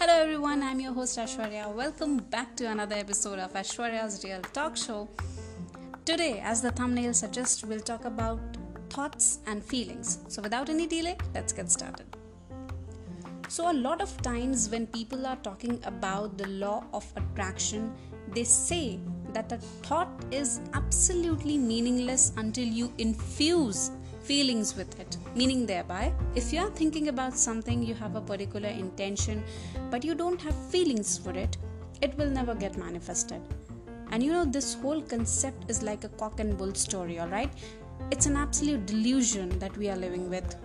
Hello everyone, I'm your host Ashwarya. Welcome back to another episode of Ashwarya's Real Talk Show. Today, as the thumbnail suggests, we'll talk about thoughts and feelings. So, without any delay, let's get started. So, a lot of times when people are talking about the law of attraction, they say that a thought is absolutely meaningless until you infuse feelings with it. Meaning, thereby, if you are thinking about something, you have a particular intention, but you don't have feelings for it, it will never get manifested. And you know, this whole concept is like a cock and bull story, alright? It's an absolute delusion that we are living with.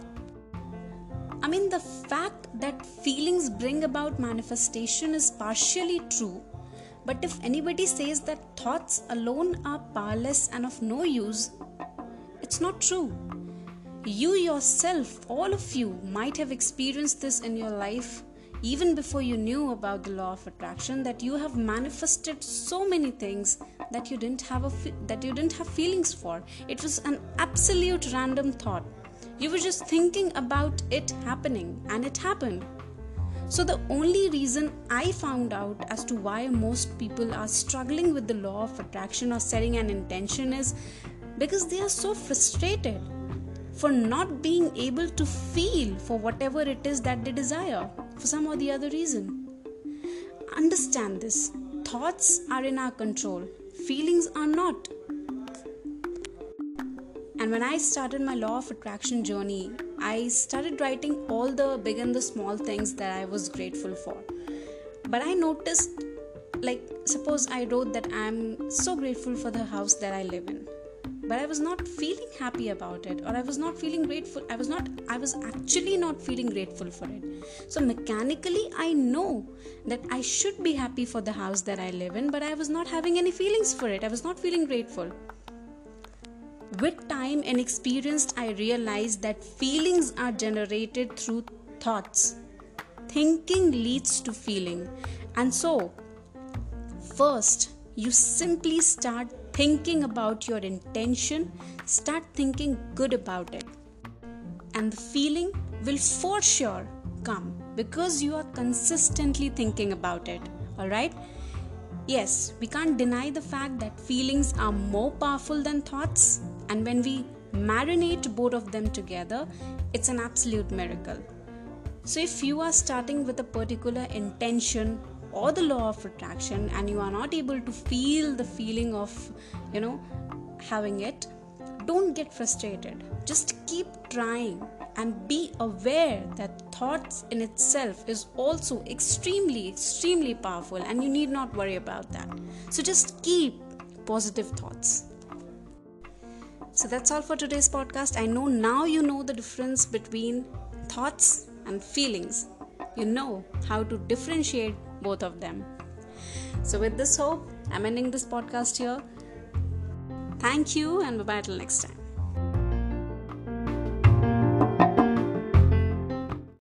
I mean, the fact that feelings bring about manifestation is partially true, but if anybody says that thoughts alone are powerless and of no use, it's not true. You yourself, all of you, might have experienced this in your life even before you knew about the law of attraction that you have manifested so many things that you didn't have a that you didn't have feelings for. It was an absolute random thought. You were just thinking about it happening and it happened. So the only reason i found out as to why most people are struggling with the law of attraction or setting an intention is because they are so frustrated for not being able to feel for whatever it is that they desire for some or the other reason. Understand this thoughts are in our control, feelings are not. And when I started my law of attraction journey, I started writing all the big and the small things that I was grateful for. But I noticed, like, suppose I wrote that I'm so grateful for the house that I live in but i was not feeling happy about it or i was not feeling grateful. I was not i was actually not feeling grateful for it. So mechanically i know that i should be happy for the house that i live in but i was not having any feelings for it. I was not feeling grateful. With time and experience i realized that feelings are generated through thoughts. Thinking leads to feeling. And so first you simply start thinking about your intention, start thinking good about it. And the feeling will for sure come because you are consistently thinking about it. Alright? Yes, we can't deny the fact that feelings are more powerful than thoughts, and when we marinate both of them together, it's an absolute miracle. So, if you are starting with a particular intention or the law of attraction and you are not able to feel the feeling of you know having it don't get frustrated. Just keep trying and be aware that thoughts in itself is also extremely extremely powerful and you need not worry about that. So just keep positive thoughts. So that's all for today's podcast. I know now you know the difference between thoughts and feelings you know how to differentiate both of them. So, with this hope, I'm ending this podcast here. Thank you, and bye bye till next time.